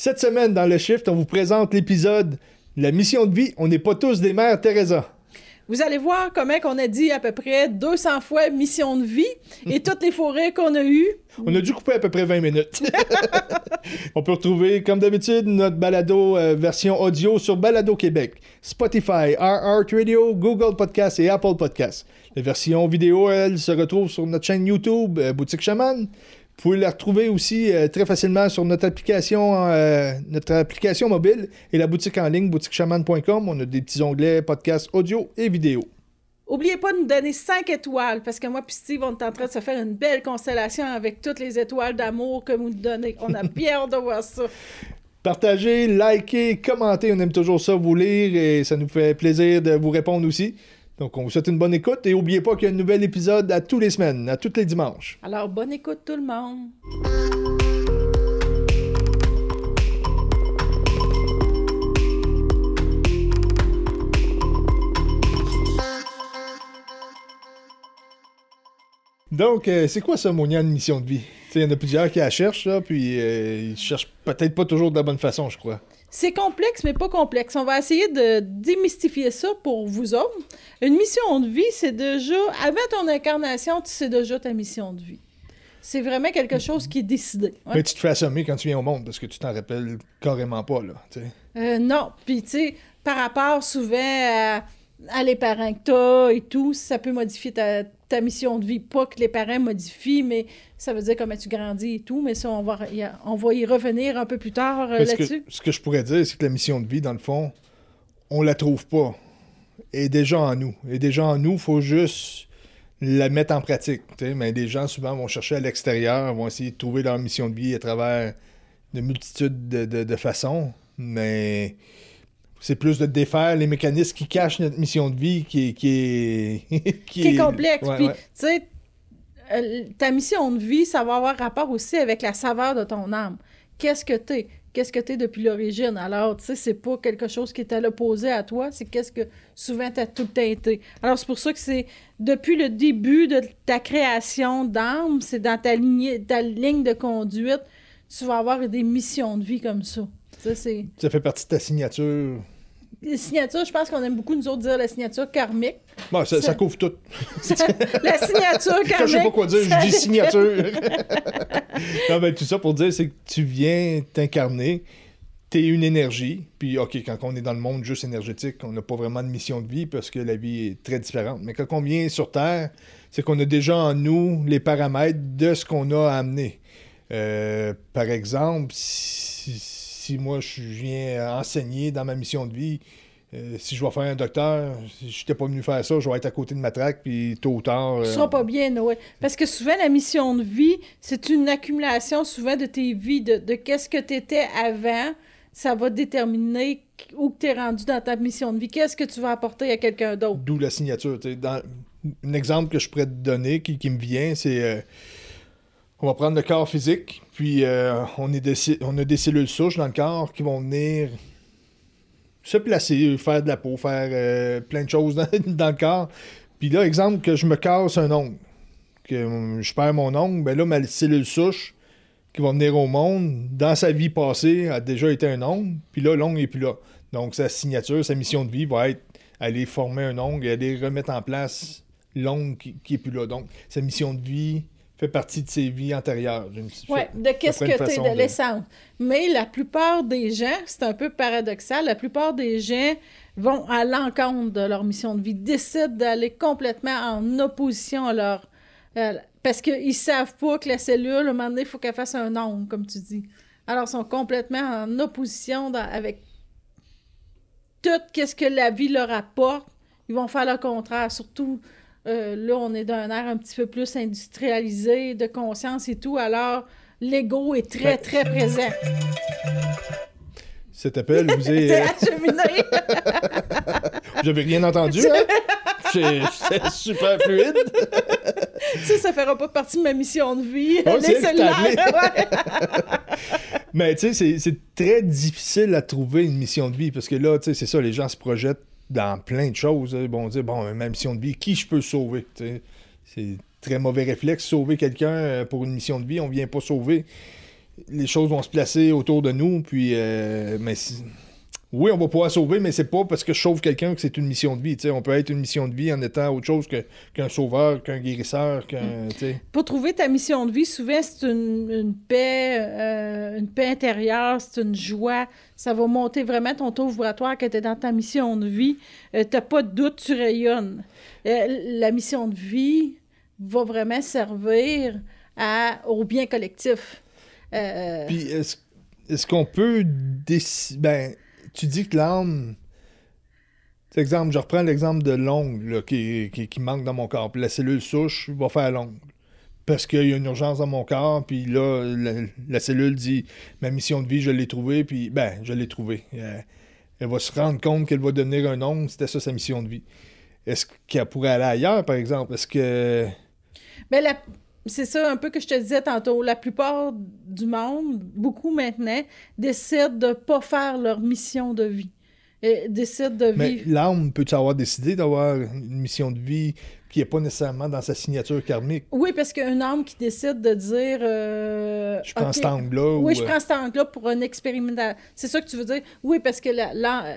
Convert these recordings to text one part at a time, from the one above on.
Cette semaine, dans le Shift, on vous présente l'épisode La mission de vie, on n'est pas tous des mères Teresa. Vous allez voir comment on a dit à peu près 200 fois mission de vie et toutes les forêts qu'on a eues. On a dû couper à peu près 20 minutes. on peut retrouver, comme d'habitude, notre balado euh, version audio sur Balado Québec, Spotify, RR Radio, Google Podcast et Apple Podcast. La version vidéo, elle, se retrouve sur notre chaîne YouTube, euh, Boutique Chaman. Vous pouvez la retrouver aussi euh, très facilement sur notre application, euh, notre application mobile et la boutique en ligne, boutiquechaman.com. On a des petits onglets podcast audio et vidéo. Oubliez pas de nous donner 5 étoiles, parce que moi et Steve, on est en train de se faire une belle constellation avec toutes les étoiles d'amour que vous nous donnez. On a bien hâte de voir ça. Partagez, likez, commentez, on aime toujours ça vous lire et ça nous fait plaisir de vous répondre aussi. Donc, on vous souhaite une bonne écoute et n'oubliez pas qu'il y a un nouvel épisode à tous les semaines, à tous les dimanches. Alors, bonne écoute tout le monde. Donc, euh, c'est quoi ça, mon de mission de vie? Il y en a plusieurs qui la cherchent, là, puis euh, ils cherchent peut-être pas toujours de la bonne façon, je crois. C'est complexe, mais pas complexe. On va essayer de démystifier ça pour vous autres. Une mission de vie, c'est déjà, avant ton incarnation, tu sais déjà ta mission de vie. C'est vraiment quelque chose qui est décidé. Mais tu te fais assommer quand tu viens au monde parce que tu t'en rappelles carrément pas, là. Euh, non. Puis, tu sais, par rapport souvent à, à les parents que tu as et tout, ça peut modifier ta, ta mission de vie. Pas que les parents modifient, mais ça veut dire comment tu grandis et tout. Mais ça, on va, y, on va y revenir un peu plus tard euh, là-dessus. Ce que je pourrais dire, c'est que la mission de vie, dans le fond, on la trouve pas. Elle est déjà en nous. Et déjà en nous, il faut juste la mettre en pratique. Mais des gens, souvent, vont chercher à l'extérieur, vont essayer de trouver leur mission de vie à travers de multitudes de, de façons. Mais c'est plus de défaire les mécanismes qui cachent notre mission de vie qui est. Qui est, qui, est, complexe. Puis, tu sais, euh, ta mission de vie, ça va avoir rapport aussi avec la saveur de ton âme. Qu'est-ce que tu es? Qu'est-ce que tu es depuis l'origine? Alors, tu sais, c'est pas quelque chose qui est à l'opposé à toi, c'est qu'est-ce que souvent tu as tout le temps été. Alors, c'est pour ça que c'est depuis le début de ta création d'âme, c'est dans ta, ligne, ta ligne de conduite, tu vas avoir des missions de vie comme ça. Ça, ça fait partie de ta signature. Les signatures, je pense qu'on aime beaucoup, nous autres, dire la signature karmique. Bon, ça, couvre tout. la signature karmique. Quand je sais pas quoi dire, je dis signature. non, mais tout ça pour dire, c'est que tu viens t'incarner, t'es une énergie, puis OK, quand on est dans le monde juste énergétique, on n'a pas vraiment de mission de vie parce que la vie est très différente. Mais quand on vient sur Terre, c'est qu'on a déjà en nous les paramètres de ce qu'on a à amener. Euh, par exemple, si si moi je viens enseigner dans ma mission de vie, euh, si je vais faire un docteur, si je n'étais pas venu faire ça, je vais être à côté de ma traque, puis tôt ou tard. Tu seras pas bien, Noé. Parce que souvent, la mission de vie, c'est une accumulation souvent de tes vies, de, qu'est-ce que tu étais avant. Ça va déterminer où tu es rendu dans ta mission de vie. Qu'est-ce que tu vas apporter à quelqu'un d'autre? D'où la signature. Dans, un exemple que je pourrais te donner qui, me vient, c'est. Euh, on va prendre le corps physique, puis euh, on, a des cellules souches dans le corps qui vont venir se placer, faire de la peau, faire euh, plein de choses dans, le corps. Puis là, exemple, que je me casse un ongle, que je perds mon ongle, ben là, ma cellule souche qui va venir au monde, dans sa vie passée, a déjà été un ongle, puis là, l'ongle n'est plus là. Donc, sa signature, sa mission de vie va être aller former un ongle et aller remettre en place l'ongle qui, qui est plus là. Donc, sa mission de vie fait partie de ses vies antérieures. Oui, de qu'est-ce que tu es, de, l'essence. Mais la plupart des gens, c'est un peu paradoxal, la plupart des gens vont à l'encontre de leur mission de vie, décident d'aller complètement en opposition à leur... Euh, parce qu'ils savent pas que la cellule, à un moment donné, il faut qu'elle fasse un ongle, comme tu dis. Alors, ils sont complètement en opposition avec tout ce que la vie leur apporte. Ils vont faire le contraire, surtout euh, là, on est d'un air un petit peu plus industrialisé, de conscience et tout. Alors, l'ego est très, très présent. Cet appel vous est. acheminé. n'avez rien entendu, hein? C'est super fluide. ça, ça fera pas partie de ma mission de vie. Oh, c'est Mais tu sais, c'est très difficile à trouver une mission de vie parce que là, tu sais, c'est ça, les gens se projettent dans plein de choses. Ils vont dire, bon, ma mission de vie, qui je peux sauver? C'est très mauvais réflexe, sauver quelqu'un euh, pour une mission de vie, on vient pas sauver. les choses vont se placer autour de nous, puis. mais oui, on va pouvoir sauver, mais c'est pas parce que je sauve quelqu'un que c'est une mission de vie. on peut être une mission de vie en étant autre chose qu'un sauveur, qu'un guérisseur. qu'un mm. Pour trouver ta mission de vie, souvent, c'est une, paix, euh, une paix intérieure, c'est une joie. Ça va monter vraiment ton taux vibratoire que tu es dans ta mission de vie. Euh, tu n'as pas de doute, tu rayonnes. Euh, la mission de vie va vraiment servir à, au bien collectif. Puis est-ce qu'on peut décider. Ben, tu dis que l'âme. Exemple, je reprends l'exemple de l'ongle qui, qui, manque dans mon corps. La cellule souche va faire l'ongle. Parce qu'il y a une urgence dans mon corps, puis là, la, cellule dit Ma mission de vie, je l'ai trouvée, puis ben, je l'ai trouvée. Euh, elle, va se rendre compte qu'elle va devenir un ongle, c'était ça sa mission de vie. Est-ce qu'elle pourrait aller ailleurs, par exemple? Est-ce que. Ben, c'est ça un peu que je te disais tantôt. La plupart du monde, beaucoup maintenant, décident de ne pas faire leur mission de vie. Et décident de vivre. L'âme peut-tu avoir décidé d'avoir une mission de vie qui n'est pas nécessairement dans sa signature karmique? Oui, parce qu'un âme qui décide de dire. Euh, je prends cet angle-là. Oui, je euh, prends cet angle-là pour un expérimental. C'est ça que tu veux dire? Oui, parce que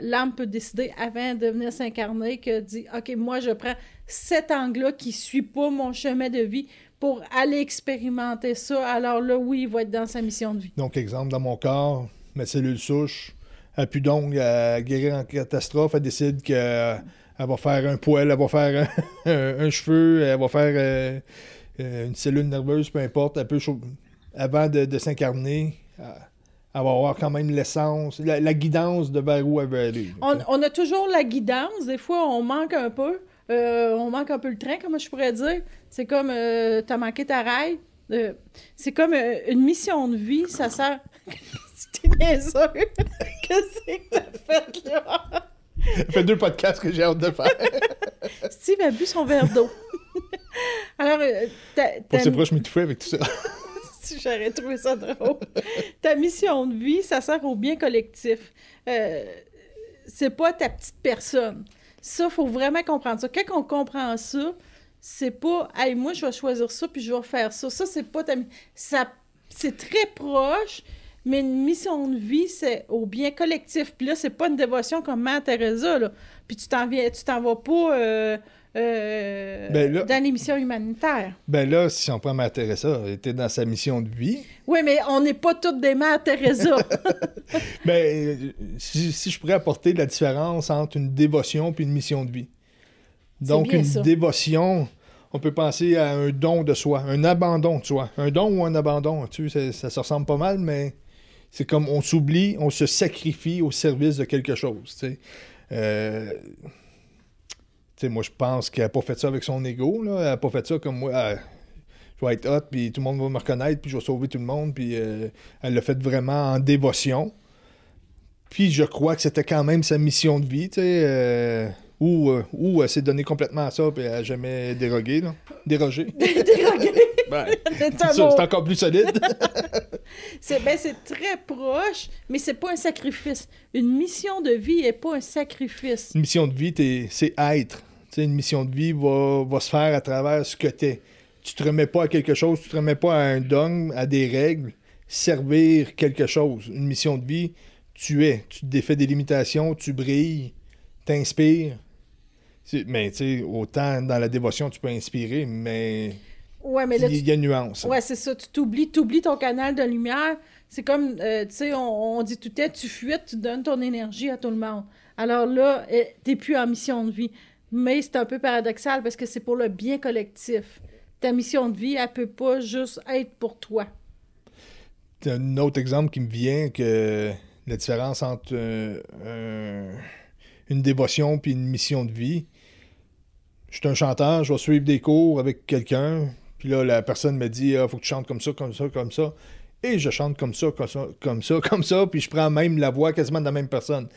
l'âme peut décider avant de venir s'incarner que dit OK, moi, je prends cet angle-là qui ne suit pas mon chemin de vie pour aller expérimenter ça, alors là, oui, il va être dans sa mission de vie. Donc, exemple, dans mon corps, ma cellule souche, elle pu donc guérir en catastrophe, elle décide qu'elle va faire un poil, elle va faire un, cheveu, elle va faire euh, euh, une cellule nerveuse, peu importe, elle peut, avant de, s'incarner, elle va avoir quand même l'essence, la, guidance de vers où elle veut aller. On, on, a toujours la guidance, des fois on manque un peu. Euh, on manque un peu le train, comment je pourrais dire. C'est comme, euh, t'as manqué ta rail. Euh, c'est comme une mission de vie, ça sert... T'es niaiseux. Qu'est-ce que t'as fait, là? Ça fait deux podcasts que j'ai hâte de faire. Steve a bu son verre d'eau. Alors, Pour ses proches m'étouffer avec tout ça. si j'aurais trouvé ça drôle. ta mission de vie, ça sert au bien collectif. c'est pas ta petite personne. Ça, faut vraiment comprendre ça. Quand on comprend ça, c'est pas Hey, moi, je vais choisir ça, puis je vais faire ça. Ça, c'est pas ta. Ça, c'est très proche, mais une mission de vie, c'est au bien collectif. Puis là, c'est pas une dévotion comme Mère Teresa, là. Puis tu t'en viens, tu t'en vas pas. Euh, euh, ben dans l'émission humanitaire. Ben là, si on prend Mère Teresa, elle était dans sa mission de vie. Oui, mais on n'est pas toutes des Mères Teresa. ben, si, je pourrais apporter la différence entre une dévotion et une mission de vie. Donc, une dévotion, on peut penser à un don de soi, un abandon de soi. Un don ou un abandon, tu sais, ça, ça se ressemble pas mal, mais c'est comme on s'oublie, on se sacrifie au service de quelque chose. Euh, moi, je pense qu'elle n'a pas fait ça avec son ego. Là. Elle n'a pas fait ça comme moi. je vais être hot, puis tout le monde va me reconnaître, puis je vais sauver tout le monde. Puis euh, elle l'a fait vraiment en dévotion. Puis je crois que c'était quand même sa mission de vie. Euh, ou, euh, elle s'est donnée complètement à ça, puis elle n'a jamais dérogué, là. Dérogé. Dérogé. Ben, c'est encore plus solide. Ben, c'est très proche, mais c'est pas un sacrifice. Une mission de vie n'est pas un sacrifice. Une mission de vie, c'est être une mission de vie va, se faire à travers ce que tu es. Tu te remets pas à quelque chose, tu te remets pas à un dogme, à des règles. Servir quelque chose. Une mission de vie, tu es. Tu te défais des limitations, tu brilles, t'inspires. Mais tu sais, autant dans la dévotion, tu peux inspirer, mais. Ouais, mais il y a une nuance. Ouais, c'est ça. Tu t'oublies, oublies ton canal de lumière. C'est comme, euh, tu sais, on, dit tout est, tu fuites, tu donnes ton énergie à tout le monde. Alors là, eh, tu n'es plus en mission de vie. Mais c'est un peu paradoxal parce que c'est pour le bien collectif. Ta mission de vie, elle peut pas juste être pour toi. Un autre exemple qui me vient que la différence entre une dévotion puis une mission de vie. Je suis un chanteur, je vais suivre des cours avec quelqu'un, puis là, la personne me dit Il ah, faut que tu chantes comme ça, comme ça, comme ça. Et je chante comme ça, comme ça, comme ça, comme ça, puis je prends même la voix quasiment de la même personne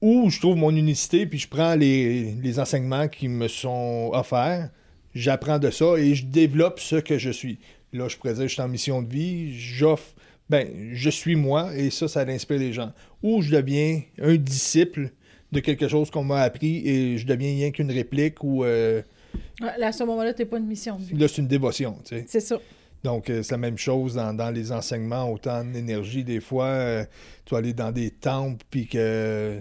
où je trouve mon unicité, puis je prends les, enseignements qui me sont offerts, j'apprends de ça et je développe ce que je suis. Là, je présente, je suis en mission de vie, j'offre, ben, je suis moi et ça, ça inspire les gens. Ou je deviens un disciple de quelque chose qu'on m'a appris et je deviens rien qu'une réplique ou. Euh, à ce moment-là, tu n'es pas une mission. Là, c'est une dévotion, tu sais. C'est ça. Donc, c'est la même chose dans, les enseignements, autant d'énergie, des fois, tu vas aller dans des temples, puis que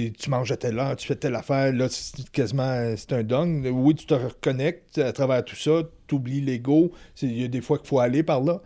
tu manges à telle heure, tu fais telle affaire, là, c'est quasiment c'est un dong. Oui, tu te reconnectes à travers tout ça, tu oublies l'ego. Il y a des fois qu'il faut aller par là.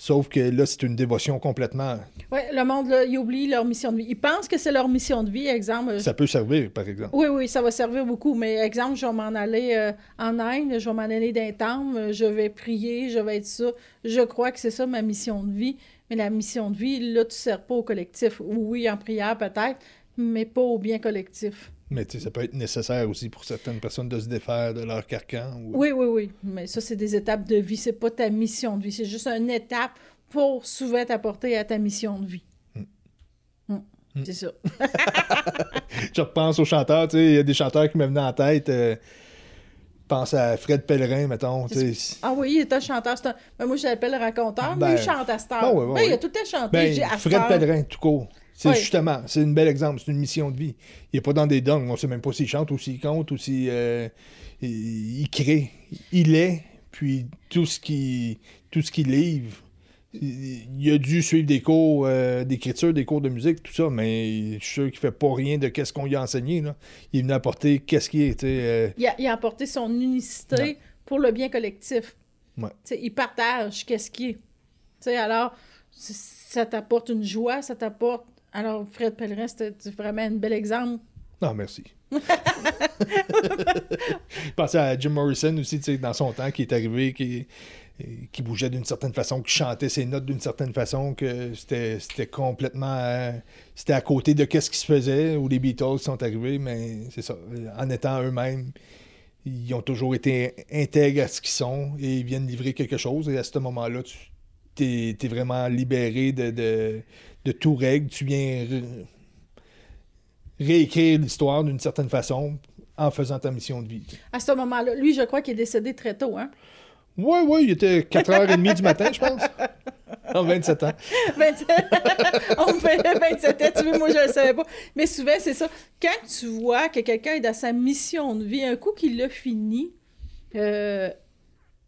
Sauf que là, c'est une dévotion complètement. Oui, le monde, là, ils oublient leur mission de vie. Ils pensent que c'est leur mission de vie, exemple. Ça peut servir, par exemple. Oui, oui, ça va servir beaucoup. Mais exemple, je vais m'en aller euh, en Inde, je vais m'en aller d'un temple, je vais prier, je vais être ça. Je crois que c'est ça ma mission de vie. Mais la mission de vie, là, tu ne sers pas au collectif. Oui, en prière peut-être, mais pas au bien collectif. Mais tu sais, ça peut être nécessaire aussi pour certaines personnes de se défaire de leur carcan. Oui, oui, oui. Mais ça, c'est des étapes de vie. C'est pas ta mission de vie. C'est juste une étape pour souvent t'apporter à ta mission de vie. Hmm. Hmm. Hmm. C'est ça. Je repense aux chanteurs. Tu sais, il y a des chanteurs qui me venaient en tête. Euh, pense à Fred Pellerin, mettons. Ah oui, il chanteur. Un... Ben, moi, je l'appelle raconteur, mais il ben, chante à Star. Ben, ben, il a tout le chanté. Ben, Fred Pellerin, tout court. C'est justement, c'est un bel exemple, c'est une mission de vie. Il n'est pas dans des dons, on ne sait même pas s'il chante ou s'il compte ou s'il euh, il, crée. Il est, puis tout ce qui tout ce qu'il livre, il a dû suivre des cours euh, d'écriture, des cours de musique, tout ça, mais je suis sûr qu'il fait pas rien de qu'est-ce qu'on lui a enseigné. Là. Il est venu apporter qu'est-ce qui est. Euh... Il, a, il, a, apporté son unicité pour le bien collectif. Ouais. Il partage qu'est-ce qui est. alors, ça t'apporte une joie, ça t'apporte alors, Fred Pellerin, c'était vraiment un bel exemple. Non, merci. Je pensais à Jim Morrison aussi, dans son temps, qui est arrivé, qui, qui bougeait d'une certaine façon, qui chantait ses notes d'une certaine façon, que c'était complètement. Euh, c'était à côté de ce qui se faisait, où les Beatles sont arrivés, mais c'est ça. En étant eux-mêmes, ils ont toujours été intègres à ce qu'ils sont et ils viennent livrer quelque chose. Et à ce moment-là, tu es, vraiment libéré de de tout règle, tu viens réécrire l'histoire d'une certaine façon en faisant ta mission de vie. À ce moment-là, lui, je crois qu'il est décédé très tôt, hein? Oui, oui, il était 4h30 du matin, je pense. En 27 ans. 27... On me fait 27 ans, tu veux, moi, je ne le savais pas. Mais souvent, c'est ça. Quand tu vois que quelqu'un est dans sa mission de vie, un coup qu'il l'a fini, euh,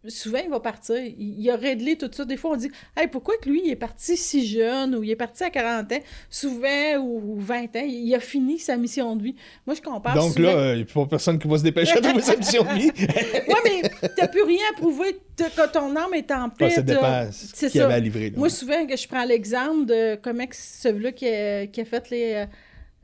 souvent, il va partir. Il, a réglé tout ça. Des fois, on dit Hey, pourquoi que lui, il est parti si jeune ou il est parti à 40 ans, souvent ou 20 ans, il a fini sa mission de vie. Moi, je compare. Donc là, euh, il n'y a pas personne qui va se dépêcher de trouver sa mission de vie. oui, mais tu n'as plus rien à prouver quand ton âme est en paix. ça dépend ce qu'il avait à livrer. Moi, souvent, que je prends l'exemple de comment celui-là qui a, qui a fait les.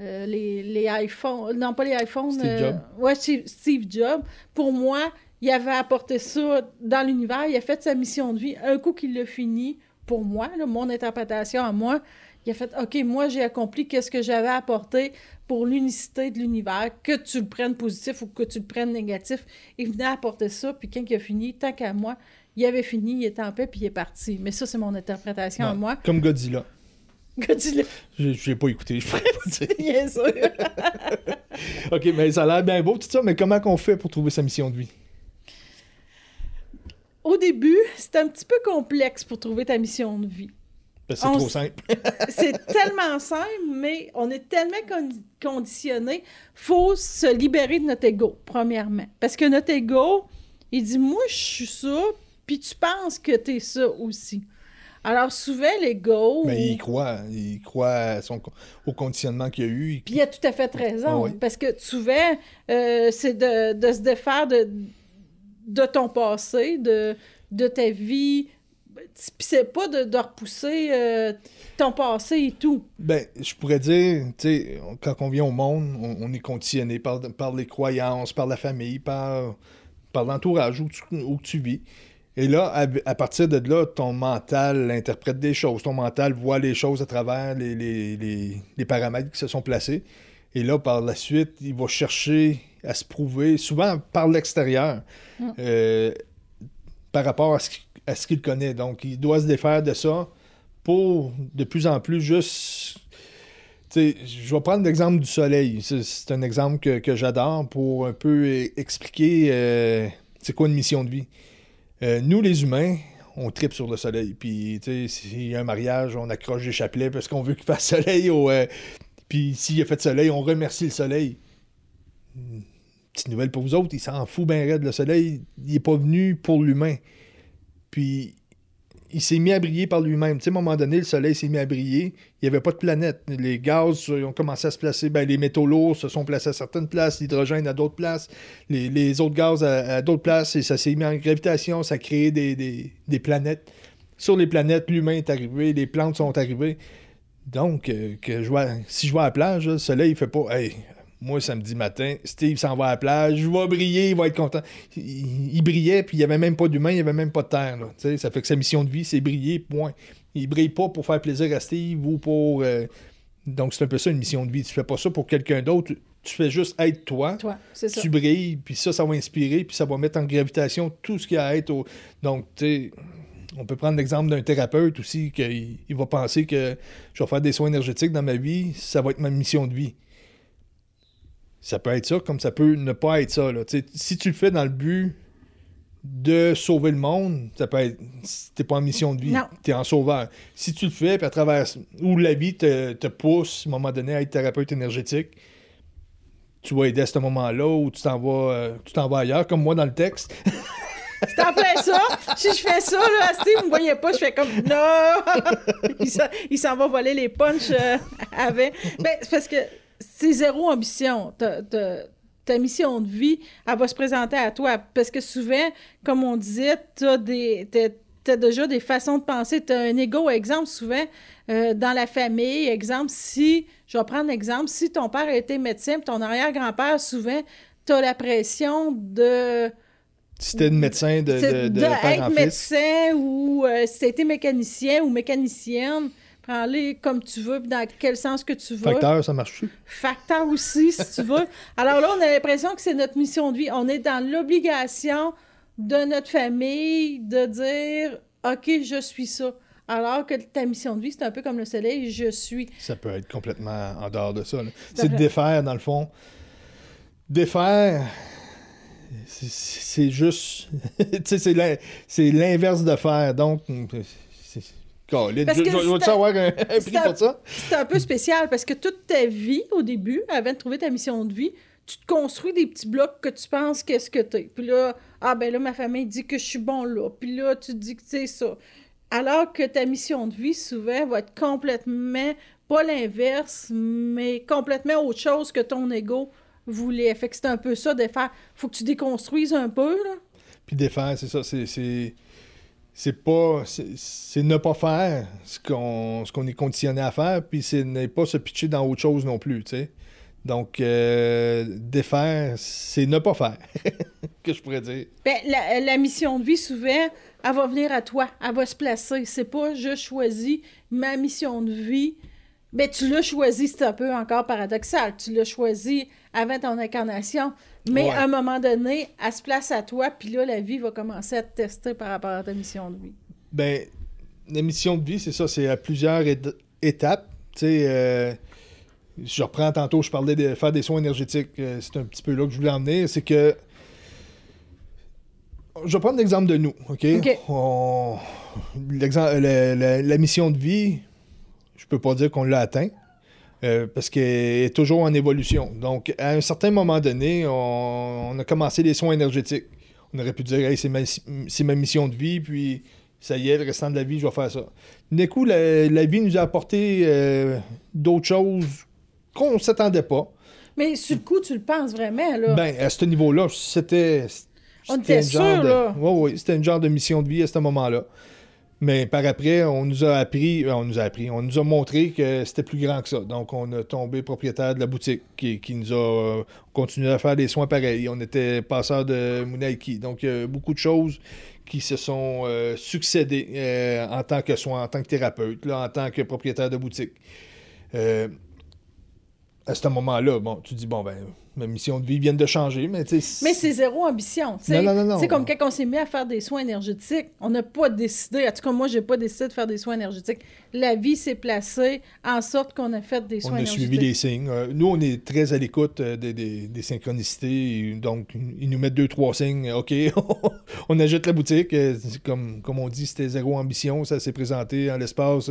Euh, les, les iPhones, non pas les iPhones, Steve Jobs. Euh, ouais, Steve Jobs. Pour moi, il avait apporté ça dans l'univers, il a fait sa mission de vie. Un coup qu'il l'a fini, pour moi, mon interprétation à moi, il a fait OK, moi j'ai accompli qu'est-ce que j'avais apporté pour l'unicité de l'univers, que tu le prennes positif ou que tu le prennes négatif. Il venait apporter ça, puis quand il a fini, tant qu'à moi, il avait fini, il était en paix, puis il est parti. Mais ça, c'est mon interprétation à moi. Comme Godzilla. Godzilla. Je n'ai pas écouté, je dire. Bien sûr. OK, mais ça a l'air bien beau tout ça, mais comment qu'on fait pour trouver sa mission de vie? Au début, c'est un petit peu complexe pour trouver ta mission de vie. c'est trop simple. c'est tellement simple, mais on est tellement conditionné. faut se libérer de notre ego, premièrement. Parce que notre ego, il dit Moi, je suis ça, puis tu penses que tu es ça aussi. Alors, souvent, l'ego. Mais il croit. Il croit au conditionnement qu'il y a eu. Puis il a tout à fait raison. Ah Parce que souvent, euh, c'est de, de, se défaire de, de ton passé, de, de ta vie. C'est pas de, de repousser euh, ton passé et tout. Ben, je pourrais dire, tu sais, quand on vient au monde, on, est conditionné par, par les croyances, par la famille, par, par l'entourage où tu, où tu vis. Et là, à, partir de là, ton mental interprète des choses. Ton mental voit les choses à travers les, les, les paramètres qui se sont placés. Et là, par la suite, il va chercher à se prouver, souvent par l'extérieur, mm. euh, par rapport à ce, qu'il connaît. Donc, il doit se défaire de ça pour de plus en plus juste. Je vais prendre l'exemple du soleil. C'est un exemple que, j'adore pour un peu e-, expliquer euh, c'est quoi une mission de vie. Euh, nous, les humains, on tripe sur le soleil. Puis, s'il y a un mariage, on accroche des chapelets parce qu'on veut qu'il fasse soleil. puis, s'il y a fait soleil, on remercie le soleil petite nouvelle pour vous autres, il s'en fout bien raide. Le soleil, il n'est pas venu pour l'humain. Puis il s'est mis à briller par lui-même. Tu sais, à un moment donné, le soleil s'est mis à briller. Il n'y avait pas de planète. Les gaz ont commencé à se placer. Ben, les métaux lourds se sont placés à certaines places, l'hydrogène à d'autres places, les, autres gaz à, d'autres places. Et ça s'est mis en gravitation. Ça a créé des, planètes. Sur les planètes, l'humain est arrivé, les plantes sont arrivées. Donc, euh, si je vois la plage, le soleil, il fait pas. Moi, samedi matin, Steve s'en va à la plage, je vais briller, il va être content. Il, brillait, puis il n'y avait même pas d'humain, il n'y avait même pas de terre. Ça fait que sa mission de vie, c'est briller, point. Il brille pas pour faire plaisir à Steve ou pour. Euh, donc, c'est un peu ça une mission de vie. Tu fais pas ça pour quelqu'un d'autre. Tu fais juste être toi. Toi, c'est ça. Tu brilles, puis ça, ça va inspirer, puis ça va mettre en gravitation tout ce qu'il y a à être. Donc, tu sais on peut prendre l'exemple d'un thérapeute aussi, qu'il il va penser que je vais faire des soins énergétiques dans ma vie, ça va être ma mission de vie. Ça peut être ça, comme ça peut ne pas être ça. Là. Si tu le fais dans le but de sauver le monde, ça peut être. T'es pas en mission de vie. T'es en sauveur. Si tu le fais, puis à travers. où la vie te, pousse, à un moment donné, à être thérapeute énergétique, tu vas aider à ce moment-là ou tu t'en vas, euh, tu t'en vas ailleurs, comme moi dans le texte. C'est en plein ça? Si je fais ça, là, Steve, vous me voyez pas, je fais comme non. il s'en va voler les punchs euh, avec. Ben, c'est parce que c'est zéro ambition. Ta, mission de vie, elle va se présenter à toi. Parce que souvent, comme on disait, tu as déjà des façons de penser. Tu as un ego, exemple, souvent, euh, dans la famille. Exemple, si, je vais prendre l'exemple, si ton père été médecin, ton arrière-grand-père, souvent, tu as la pression de... Si t'es médecin de, de, de, être médecin ou euh, si été mécanicien ou mécanicienne, Prends-les comme tu veux, dans quel sens que tu veux. Facteur, ça marche aussi. Facteur aussi, si tu veux. Alors là, on a l'impression que c'est notre mission de vie. On est dans l'obligation de notre famille de dire OK, je suis ça. Alors que ta mission de vie, c'est un peu comme le soleil, je suis. Ça peut être complètement en dehors de ça. C'est de défaire, dans le fond. Défaire, c'est juste. c'est l'inverse de faire. Donc, c'est un peu spécial parce que toute ta vie, au début, avant de trouver ta mission de vie, tu te construis des petits blocs que tu penses qu'est-ce que t'es. Puis là, ah ben là, ma famille dit que je suis bon là. Puis là, tu dis que c'est ça. Alors que ta mission de vie, souvent, va être complètement, pas l'inverse, mais complètement autre chose que ton ego voulait. Fait que c'est un peu ça, de faire. Faut que tu déconstruises un peu, là. Puis défaire, c'est ça, c'est c'est pas c'est ne pas faire ce qu'on ce qu'on est conditionné à faire puis c'est ne pas se pitcher dans autre chose non plus tu sais. Donc euh, défaire c'est ne pas faire que je pourrais dire. Ben, la, mission de vie souvent elle va venir à toi elle va se placer. C'est pas je choisis ma mission de vie. Ben tu l'as choisi c'est un peu encore paradoxal. Tu l'as choisi avant ton incarnation mais à un moment donné, elle se place à toi, puis là, la vie va commencer à te tester par rapport à ta mission de vie. Ben, la mission de vie, c'est ça, c'est à plusieurs étapes. Tu sais, euh, je reprends tantôt, je parlais de faire des soins énergétiques. Euh, c'est un petit peu là que je voulais en venir. C'est que. Je vais prendre l'exemple de nous, OK? la, mission de vie, je peux pas dire qu'on l'a atteint. Euh, parce qu'elle est toujours en évolution. Donc, à un certain moment donné, on, a commencé les soins énergétiques. On aurait pu dire, hey, c'est ma, mission de vie, puis ça y est, le restant de la vie, je vais faire ça. Du coup, la, vie nous a apporté euh, d'autres choses qu'on ne s'attendait pas. Mais sur le coup, tu le penses vraiment, là? Ben, à ce niveau-là, c'était. On était sûr, là. Oui, oui, c'était une genre de mission de vie à ce moment-là. Mais par après, on nous a appris, euh, on nous a appris, on nous a montré que c'était plus grand que ça. Donc, on a tombé propriétaire de la boutique qui, nous a euh, continué à faire des soins pareils. On était passeur de Munaiki. Donc, il y a beaucoup de choses qui se sont euh, succédées en tant que soin, en tant que thérapeute, là, en tant que propriétaire de boutique. à ce moment-là, bon, tu dis, bon, ben, ma mission de vie vient de changer, mais tu sais... Mais c'est zéro ambition. Non, non, non, C'est comme quand on s'est mis à faire des soins énergétiques, on n'a pas décidé, en tout cas, moi, j'ai pas décidé de faire des soins énergétiques. La vie s'est placée en sorte qu'on a fait des soins énergétiques. On a suivi les signes. Euh, nous, on est très à l'écoute euh, des, synchronicités, donc ils nous mettent deux, trois signes. OK, on ajoute la boutique. Euh, comme, comme on dit, c'était zéro ambition. Ça s'est présenté en l'espace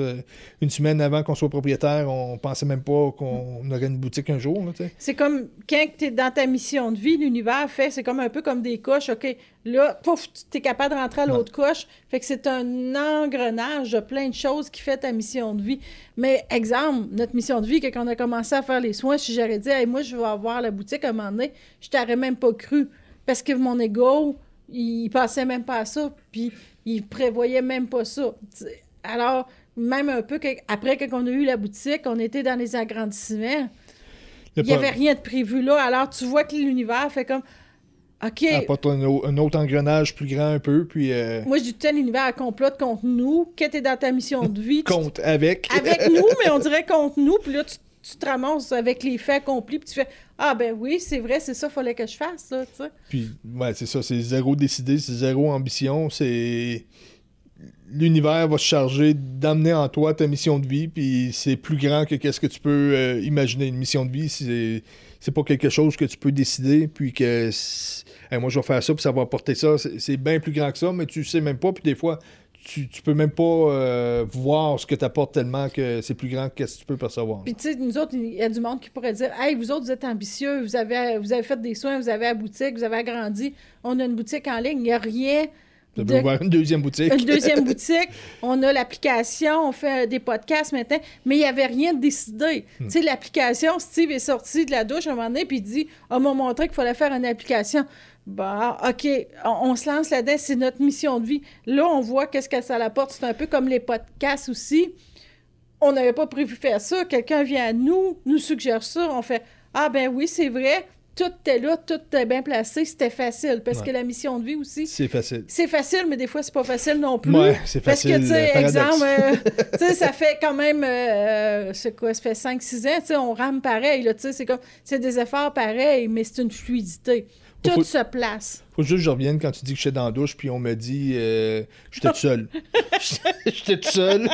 une semaine avant qu'on soit propriétaire. On pensait même pas qu'on aurait une boutique un jour. C'est comme quand que tu es dans ta mission de vie, l'univers fait, c'est comme un peu comme des coches. OK, là, pouf, tu es capable de rentrer à l'autre coche. Fait que c'est un engrenage de plein de choses qui fait ta mission de vie. Mais, exemple, notre mission de vie, quand on a commencé à faire les soins, si j'aurais dit, hey, moi, je vais avoir la boutique à un moment donné, je t'aurais même pas cru. Parce que mon ego, il pensait même pas à ça. Puis, il prévoyait même pas ça. Alors, même un peu après qu'on a eu la boutique, on était dans les agrandissements. Il n'y avait rien de prévu là. Alors, tu vois que l'univers fait comme. OK. Apporte un, un, autre engrenage plus grand un peu. Puis, euh, Moi, je dis tout l'univers complote contre nous. Que tu es dans ta mission de vie. contre, avec. avec nous, mais on dirait contre nous. Puis là, tu, tu, te ramasses avec les faits accomplis. Puis tu fais Ah, ben oui, c'est vrai, c'est ça, fallait que je fasse, ça. Puis, ouais, c'est ça. C'est zéro décidé, c'est zéro ambition. C'est l'univers va se charger d'amener en toi ta mission de vie, puis c'est plus grand que qu'est-ce que tu peux euh, imaginer. Une mission de vie, c'est, c'est pas quelque chose que tu peux décider, puis que moi je vais faire ça, puis ça va apporter ça. C'est, bien plus grand que ça, mais tu sais même pas, puis des fois, tu, peux même pas euh, voir ce que tu apportes tellement que c'est plus grand que ce que tu peux percevoir. Puis tu sais, nous autres, il y a du monde qui pourrait dire Hey, vous autres, vous êtes ambitieux, vous avez, vous avez fait des soins, vous avez la boutique, vous avez agrandi, on a une boutique en ligne, il n'y a rien une deuxième boutique. Une deuxième boutique. On a l'application, on fait des podcasts maintenant, mais il n'y avait rien de décidé. Hmm. Tu sais, l'application, Steve est sorti de la douche un moment donné, puis il dit On m'a montré qu'il fallait faire une application. Bah, OK, on, se lance là-dedans, c'est notre mission de vie. Là, on voit qu'est-ce que ça apporte. C'est un peu comme les podcasts aussi. On n'avait pas prévu faire ça. Quelqu'un vient à nous, nous suggère ça. On fait Ah, ben oui, c'est vrai tout était là, tout était bien placé, c'était facile. Parce que la mission de vie aussi. C'est facile. C'est facile, mais des fois, c'est pas facile non plus. Ouais, c'est facile. Parce que, tu sais, exemple, euh, tu sais, ça fait quand même, euh, c'est quoi, ça fait 5-6 ans, tu sais, on rame pareil, là, tu sais, c'est comme, c'est des efforts pareils, mais c'est une fluidité. Tout se place. Faut juste que je revienne quand tu dis que j'étais dans la douche, puis on me dit euh, j'étais tout seul. j'étais tout seul.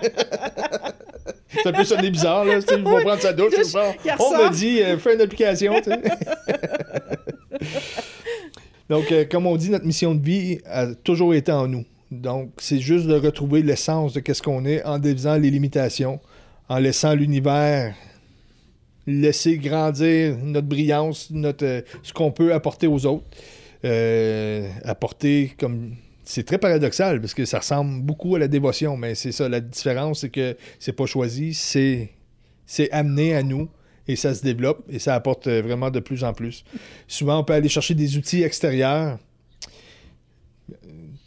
Ça peut sonner bizarre, là. Tu vais prendre sa douche, on me dit euh, fais une application. Donc, euh, comme on dit, notre mission de vie a toujours été en nous. Donc, c'est juste de retrouver l'essence de qu'est-ce qu'on est en dévisant les limitations, en laissant l'univers laisser grandir notre brillance, notre, euh, ce qu'on peut apporter aux autres. Euh, apporter comme. C'est très paradoxal parce que ça ressemble beaucoup à la dévotion, mais c'est ça. La différence, c'est que c'est pas choisi, c'est, c'est amené à nous et ça se développe et ça apporte euh, vraiment de plus en plus. Souvent, on peut aller chercher des outils extérieurs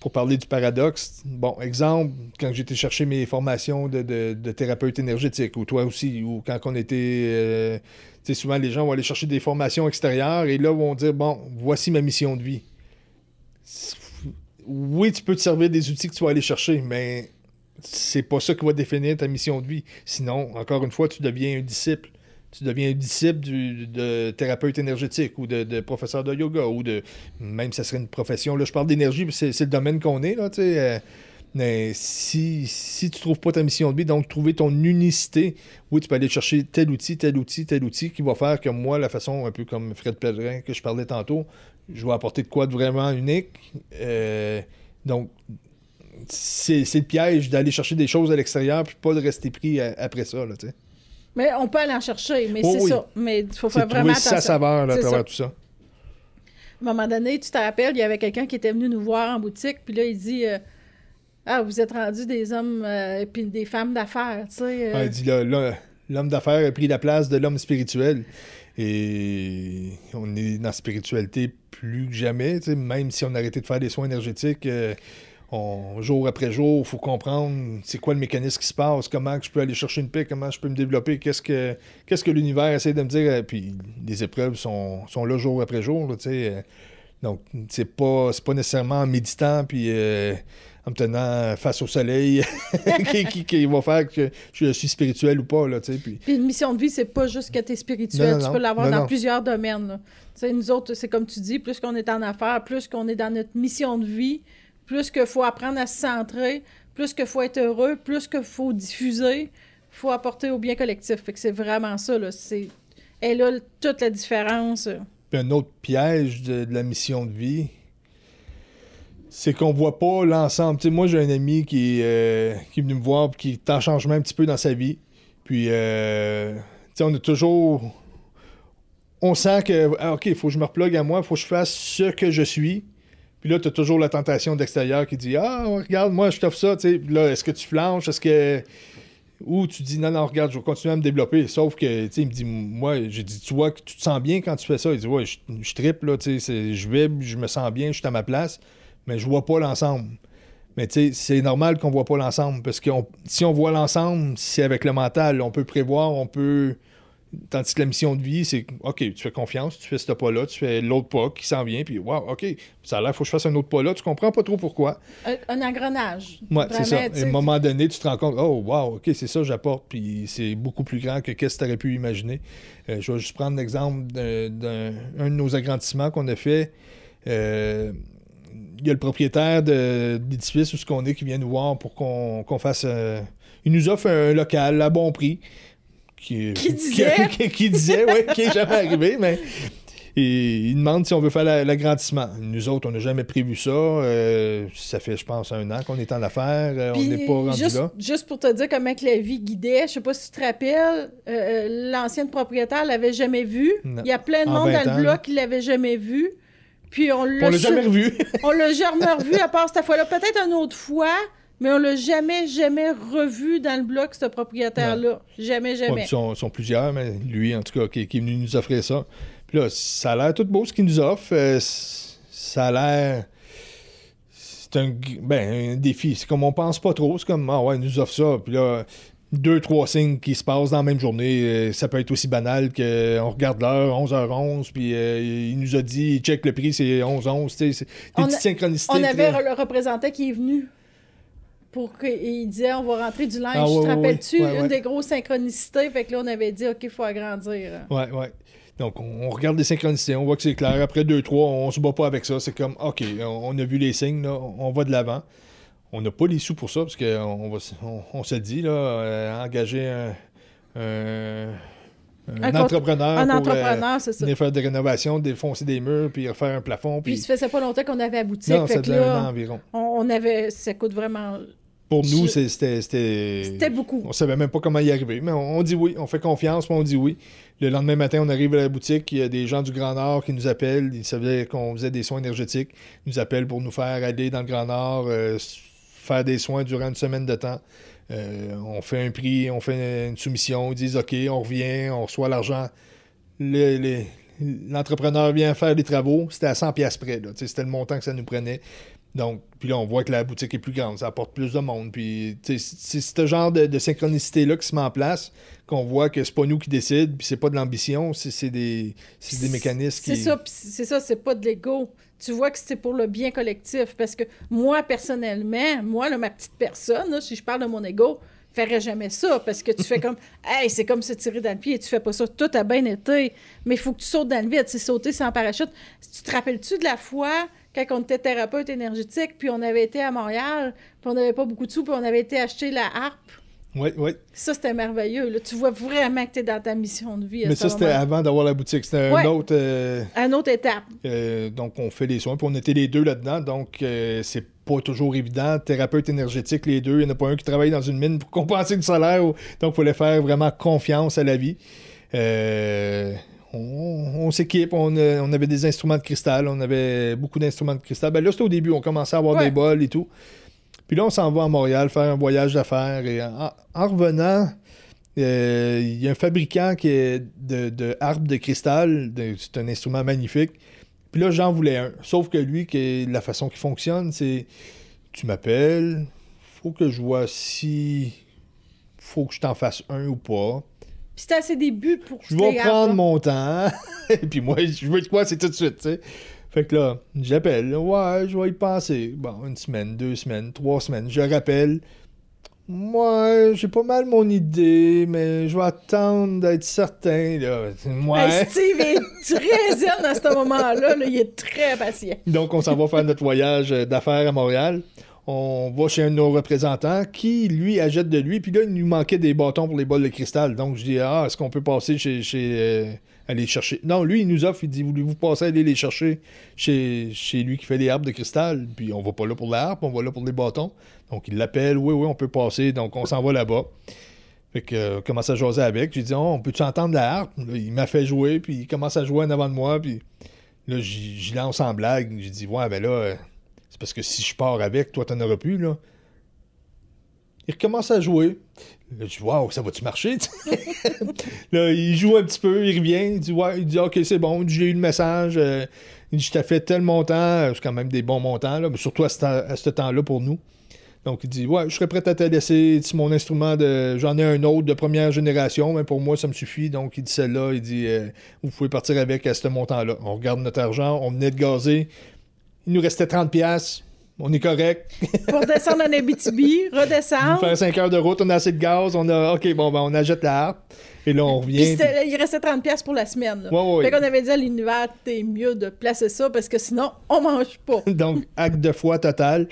pour parler du paradoxe, bon, exemple, quand j'étais chercher mes formations de, de, thérapeute énergétique, ou toi aussi, ou quand on était. Euh, tu sais, souvent les gens vont aller chercher des formations extérieures et là vont dire bon, voici ma mission de vie. Oui, tu peux te servir des outils que tu vas aller chercher, mais c'est pas ça qui va définir ta mission de vie. Sinon, encore une fois, tu deviens un disciple tu deviens disciple du, de thérapeute énergétique ou de, professeur de yoga ou de. Même ça serait une profession. Là, je parle d'énergie, c'est, c'est le domaine qu'on est, là, tu sais. Euh, mais si, si tu trouves pas ta mission de vie, donc trouver ton unicité, oui, tu peux aller chercher tel outil, tel outil, tel outil qui va faire que moi, la façon un peu comme Fred Pellerin que je parlais tantôt, je vais apporter de quoi de vraiment unique. Euh, donc, c'est, le piège d'aller chercher des choses à l'extérieur puis pas de rester pris après ça, là, tu sais. Mais on peut aller en chercher, mais oh c'est ça. Mais il faut faire vraiment attention. sa saveur à travers tout ça. À un moment donné, tu te rappelles, il y avait quelqu'un qui était venu nous voir en boutique, puis là, il dit euh, Ah, vous êtes rendus des hommes et euh, puis des femmes d'affaires, tu sais. Euh. il dit là, l'homme d'affaires a pris la place de l'homme spirituel. Et on est dans la spiritualité plus que jamais, même si on a arrêté de faire des soins énergétiques jour après jour, il faut comprendre c'est quoi le mécanisme qui se passe, comment je peux aller chercher une paix, comment je peux me développer, qu'est-ce que qu'est-ce que l'univers essaie de me dire. Puis les épreuves sont, sont là jour après jour. Euh. donc, c'est pas, pas nécessairement en méditant puis euh, en me tenant face au soleil qui, qui, va faire que je suis spirituel ou pas. Là, puis... puis une mission de vie, c'est pas juste que tu es spirituel. tu peux l'avoir dans plusieurs domaines. Nous autres, c'est comme tu dis, plus qu'on est en affaires, plus qu'on est dans notre mission de vie, plus qu'il faut apprendre à se centrer, plus qu'il faut être heureux, plus qu'il faut diffuser, faut apporter au bien collectif. Fait que c'est vraiment ça, là. C'est... Et là, toute la différence. Puis un autre piège de, la mission de vie, c'est qu'on voit pas l'ensemble. sais, moi, j'ai un ami qui, euh, qui est venu me voir qui est en changement un petit peu dans sa vie. Puis, euh, on a toujours on sent que, ah, OK, il faut que je me replogue à moi, il faut que je fasse ce que je suis. Puis là, tu as toujours la tentation d'extérieur qui dit Ah, regarde, moi, je t'offre ça. sais là, est-ce que tu flanches? Est-ce que. Ou tu dis Non, non, regarde, je vais continuer à me développer. Sauf que, tu sais, il me dit Moi, j'ai dit Tu vois que tu te sens bien quand tu fais ça. Il dit Ouais, je, je triple, là, tu sais, je vibre, je me sens bien, je suis à ma place, mais je vois pas l'ensemble. Mais tu sais, c'est normal qu'on voit pas l'ensemble parce que si on voit l'ensemble, c'est avec le mental. On peut prévoir, on peut Tandis que la mission de vie, c'est OK, tu fais confiance, tu fais ce pas-là, tu fais l'autre pas qui s'en vient, puis wow, OK, ça a l'air, il faut que je fasse un autre pas-là. Tu comprends pas trop pourquoi. Un, engrenage. Oui, c'est ça. À un moment donné, tu te rends compte, oh, wow, OK, c'est ça que j'apporte, puis c'est beaucoup plus grand que qu'est-ce que tu aurais pu imaginer. Euh, je vais juste prendre l'exemple d'un de nos agrandissements qu'on a fait. Euh, il y a le propriétaire de, l'édifice où ce qu'on est qui vient nous voir pour qu'on fasse. Euh, il nous offre un local à bon prix qui, disait, qui, qui disait ouais, qui est jamais arrivé, mais il demande si on veut faire l'agrandissement. Nous autres, on n'a jamais prévu ça. Euh, ça fait, je pense, un an qu'on est en affaires. Euh, on n'est pas rendu juste, là. Juste pour te dire comment que la vie guidait, je sais pas si tu te rappelles, euh, l'ancienne propriétaire l'avait jamais vu. Il y a plein de monde dans le bloc qui l'avait jamais vu. Puis on l'a jamais revu. on l'a jamais revu à part cette fois-là. Peut-être une autre fois. Mais on l'a jamais, jamais revu dans le bloc, ce propriétaire-là. Jamais, jamais. ils sont, plusieurs, mais lui, en tout cas, qui, est venu nous offrir ça. Puis là, ça a l'air tout beau ce qu'il nous offre. Euh, ça a l'air. C'est un, ben, un défi. C'est comme on pense pas trop. C'est comme, ah ouais, il nous offre ça. Puis là, deux, trois signes qui se passent dans la même journée. Euh, ça peut être aussi banal qu'on regarde l'heure, 11h11, puis euh, il nous a dit, check le prix, c'est 11h11. C'est des petites synchronicités. On avait le représentant qui est venu pour qu'il disait on va rentrer du linge. Ah, tu te rappelles-tu une des grosses synchronicités? Fait que là, on avait dit OK, il faut agrandir. Ouais, ouais. Donc, on, regarde les synchronicités, on voit que c'est clair. Après deux, trois, on se bat pas avec ça. C'est comme OK, on, a vu les signes, là, on va de l'avant. On n'a pas les sous pour ça, parce qu'on on, on, se dit, là, euh, engager un, un, entrepreneur un pour entrepreneur, euh, venir faire des rénovations, défoncer des murs, puis refaire un plafond. Puis, puis ça faisait pas longtemps qu'on avait à boutique. Non, ça là, environ. On, avait, ça coûte vraiment pour nous, c'était. C'était beaucoup. On savait même pas comment y arriver, mais on, dit oui, on fait confiance, mais on dit oui. Le lendemain matin, on arrive à la boutique, il y a des gens du Grand Nord qui nous appellent, ils savaient qu'on faisait des soins énergétiques, ils nous appellent pour nous faire aller dans le Grand Nord, euh, faire des soins durant une semaine de temps. Euh, on fait un prix, on fait une soumission, ils disent OK, on revient, on reçoit l'argent. L'entrepreneur vient faire les travaux, c'était à 100 pièces près. C'était le montant que ça nous prenait. Donc, puis là, on voit que la boutique est plus grande, ça apporte plus de monde. Puis, c'est ce genre de, synchronicité-là qui se met en place, qu'on voit que c'est pas nous qui décident, puis c'est pas de l'ambition, c'est des, des mécanismes qui. C'est ça, c'est ça, c'est pas de l'ego. Tu vois que c'est pour le bien collectif. Parce que moi, personnellement, moi, là, ma petite personne, si je parle de mon ego, ferais jamais ça. Parce que tu fais comme hey c'est comme se tirer dans le pied. Et tu fais pas ça. Tout a bien été. Mais il faut que tu sautes dans le vide. C'est sauter sans parachute. Tu te rappelles-tu de la fois quand on était thérapeute énergétique, puis on avait été à Montréal, puis on n'avait pas beaucoup de sous, puis on avait été acheter la harpe? Oui, oui. Ça, c'était merveilleux. Là. Tu vois vraiment que tu es dans ta mission de vie. Mais ça, c'était avant d'avoir la boutique. C'était un autre. Euh, une autre étape. Euh, donc, on fait les soins, puis on était les deux là-dedans. Donc, euh, c'est pas toujours évident. Thérapeute énergétique, les deux. Il n'y en a pas un qui travaille dans une mine pour compenser le salaire. Donc, il fallait faire vraiment confiance à la vie. Euh, on, s'équipe, on, avait des instruments de cristal, on avait beaucoup d'instruments de cristal. Ben là, c'était au début, on commençait à avoir des bols et tout. Puis là, on s'en va à Montréal faire un voyage d'affaires. Et en, revenant, euh, il y a un fabricant qui est de, de harpe de cristal. C'est un instrument magnifique. Puis là, j'en voulais un. Sauf que lui, la façon qu'il fonctionne, c'est tu m'appelles, faut que je vois si faut que je t'en fasse un ou pas. Puis c'était à ses débuts pour Je vais prendre mon temps. Et puis moi, je veux quoi, c'est tout de suite, tu sais. Fait que là, j'appelle. Ouais, je vais y penser. Bon, une semaine, deux semaines, trois semaines. Je rappelle. Moi, j'ai pas mal mon idée, mais je vais attendre d'être certain. Là. Moi. Steve est très zen à ce moment-là. Il est très patient. Donc, on s'en va faire notre voyage d'affaires à Montréal on va chez un de nos représentants qui, lui, achète de lui. Puis là, il nous manquait des bâtons pour les bols de cristal. Donc, je dis, ah, est-ce qu'on peut passer chez. chez euh, aller chercher. Non, lui, il nous offre, il dit, voulez-vous passer aller les chercher chez, lui qui fait des arbres de cristal? Puis on va pas là pour l'arbre, on va là pour les bâtons. Donc, il l'appelle, oui, oui, on peut passer. Donc, on s'en va là-bas. Fait que euh, commence à jaser avec. J'ai dit, oh, on peut-tu entendre la harpe? il m'a fait jouer, puis il commence à jouer en avant de moi, puis là, j'y lance en blague. J'ai dit, ouais, ben là, euh, c'est parce que si je pars avec, toi, t'en auras plus, là. Il recommence à jouer. Là, je dis, waouh, ça va-tu marcher? là, il joue un petit peu, il revient, il dit, ouais, il dit, ok, c'est bon, j'ai eu le message. Euh, il dit, je t'ai fait tel montant, c'est quand même des bons montants, là, mais surtout à ce temps-là pour nous. Donc, il dit Ouais, je serais prêt à te laisser mon instrument de. J'en ai un autre de première génération, mais pour moi, ça me suffit. Donc, il dit celle-là. Il dit euh, Vous pouvez partir avec à ce montant-là. On regarde notre argent, on venait de gazer. Il nous restait 30$. On est correct. pour descendre en Abitibi, redescendre. Faire 5 heures de route, on a assez de gaz. On a OK, bon, ben, on achète la harpe. Et là, on revient. Il restait 30$ pour la semaine. Là. Ouais, ouais, fait qu'on avait dit à l'univers, t'es mieux de placer ça parce que sinon, on mange pas. Donc, acte de foi total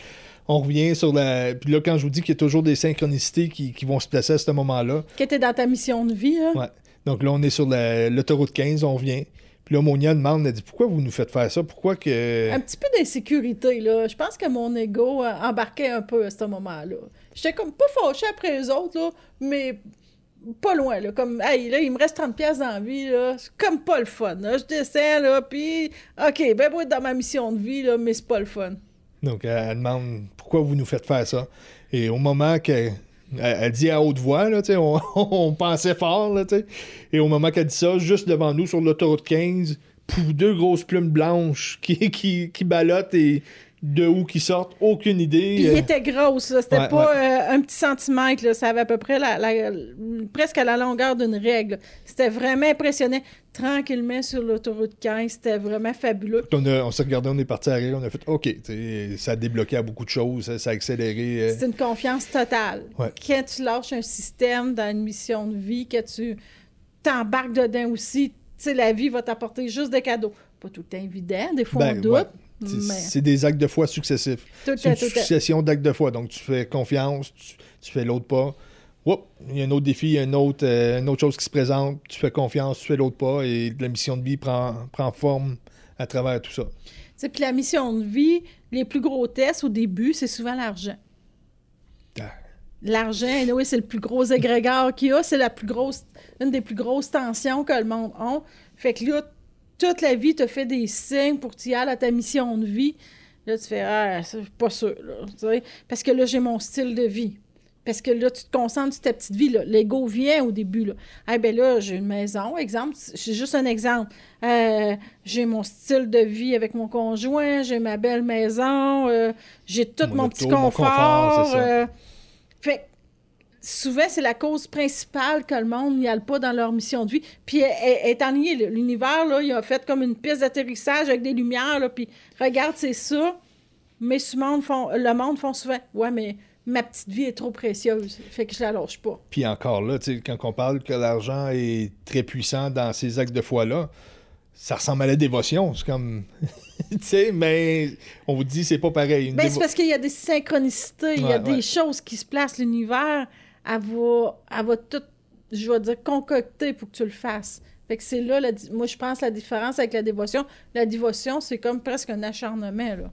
on revient sur la. Puis là, quand je vous dis qu'il y a toujours des synchronicités qui, vont se placer à ce moment-là. Qui était dans ta mission de vie, hein? Ouais. Donc là, on est sur l'autoroute 15, on revient. Puis là, Monia demande, elle dit Pourquoi vous nous faites faire ça? Pourquoi que. Un petit peu d'insécurité, là. Je pense que mon ego embarquait un peu à ce moment-là. J'étais comme pas fâché après les autres, là, mais pas loin, là. Comme, hey, là, il me reste 30 pièces dans la vie, là. C'est comme pas le fun, là. Je descends, là, puis, OK, ben, moi, être dans ma mission de vie, là, mais c'est pas le fun. Donc, elle demande pourquoi vous nous faites faire ça? Et au moment qu'elle elle, dit à haute voix, là, on, on pensait fort, là, et au moment qu'elle dit ça, juste devant nous sur l'autoroute 15, deux grosses plumes blanches qui, qui, qui ballottent et de où qui sortent, aucune idée. Puis il euh. était grosse, c'était pas euh, un petit centimètre, là, ça avait à peu près la, presque à la longueur d'une règle. C'était vraiment impressionnant. Tranquillement sur l'autoroute 15, c'était vraiment fabuleux. On, s'est regardé, on est parti à on a fait OK, ça a débloqué à beaucoup de choses, ça, a accéléré. Euh. C'est une confiance totale. Quand tu lâches un système dans une mission de vie, que tu t'embarques dedans aussi, tu sais, la vie va t'apporter juste des cadeaux. Pas tout le temps évident, des fois on ben, doute. C'est des actes de foi successifs. C'est une succession d'actes de foi. Donc, tu fais confiance, tu, fais l'autre pas. il y a un autre défi, il y a une autre, euh, une autre chose qui se présente. Tu fais confiance, tu fais l'autre pas. Et la mission de vie prend, prend forme à travers tout ça. Puis la mission de vie, les plus gros tests au début, c'est souvent l'argent. Ah. L'argent, oui, c'est le plus gros égrégore qu'il y a. C'est la plus grosse, une des plus grosses tensions que le monde a. Fait que là, toute la vie te fait des signes pour que tu y ailles à ta mission de vie. Là, tu fais Ah, c'est pas sûr. Là, parce que là, j'ai mon style de vie. Parce que là, tu te concentres sur ta petite vie. L'ego vient au début. Là. Eh ben là, j'ai une maison, exemple. C'est juste un exemple. Euh, j'ai mon style de vie avec mon conjoint, j'ai ma belle maison, euh, j'ai tout mon, petit confort. Euh, fait souvent, c'est la cause principale que le monde n'y aille pas dans leur mission de vie. Puis, étant donné l'univers, là, il a fait comme une piste d'atterrissage avec des lumières, là, puis regarde, c'est ça. Mais ce monde font, le monde font souvent, ouais, mais ma petite vie est trop précieuse, fait que je la lâche pas. Puis encore là, quand on parle que l'argent est très puissant dans ces actes de foi-là, ça ressemble à la dévotion. C'est comme. tu sais, mais on vous dit c'est pas pareil. Ben, c'est parce qu'il y a des synchronicités, il y a des choses qui se placent, l'univers elle va, tout, je vais dire, concocter pour que tu le fasses. Fait que c'est là, moi, je pense, la différence avec la dévotion. La dévotion, c'est comme presque un acharnement, là.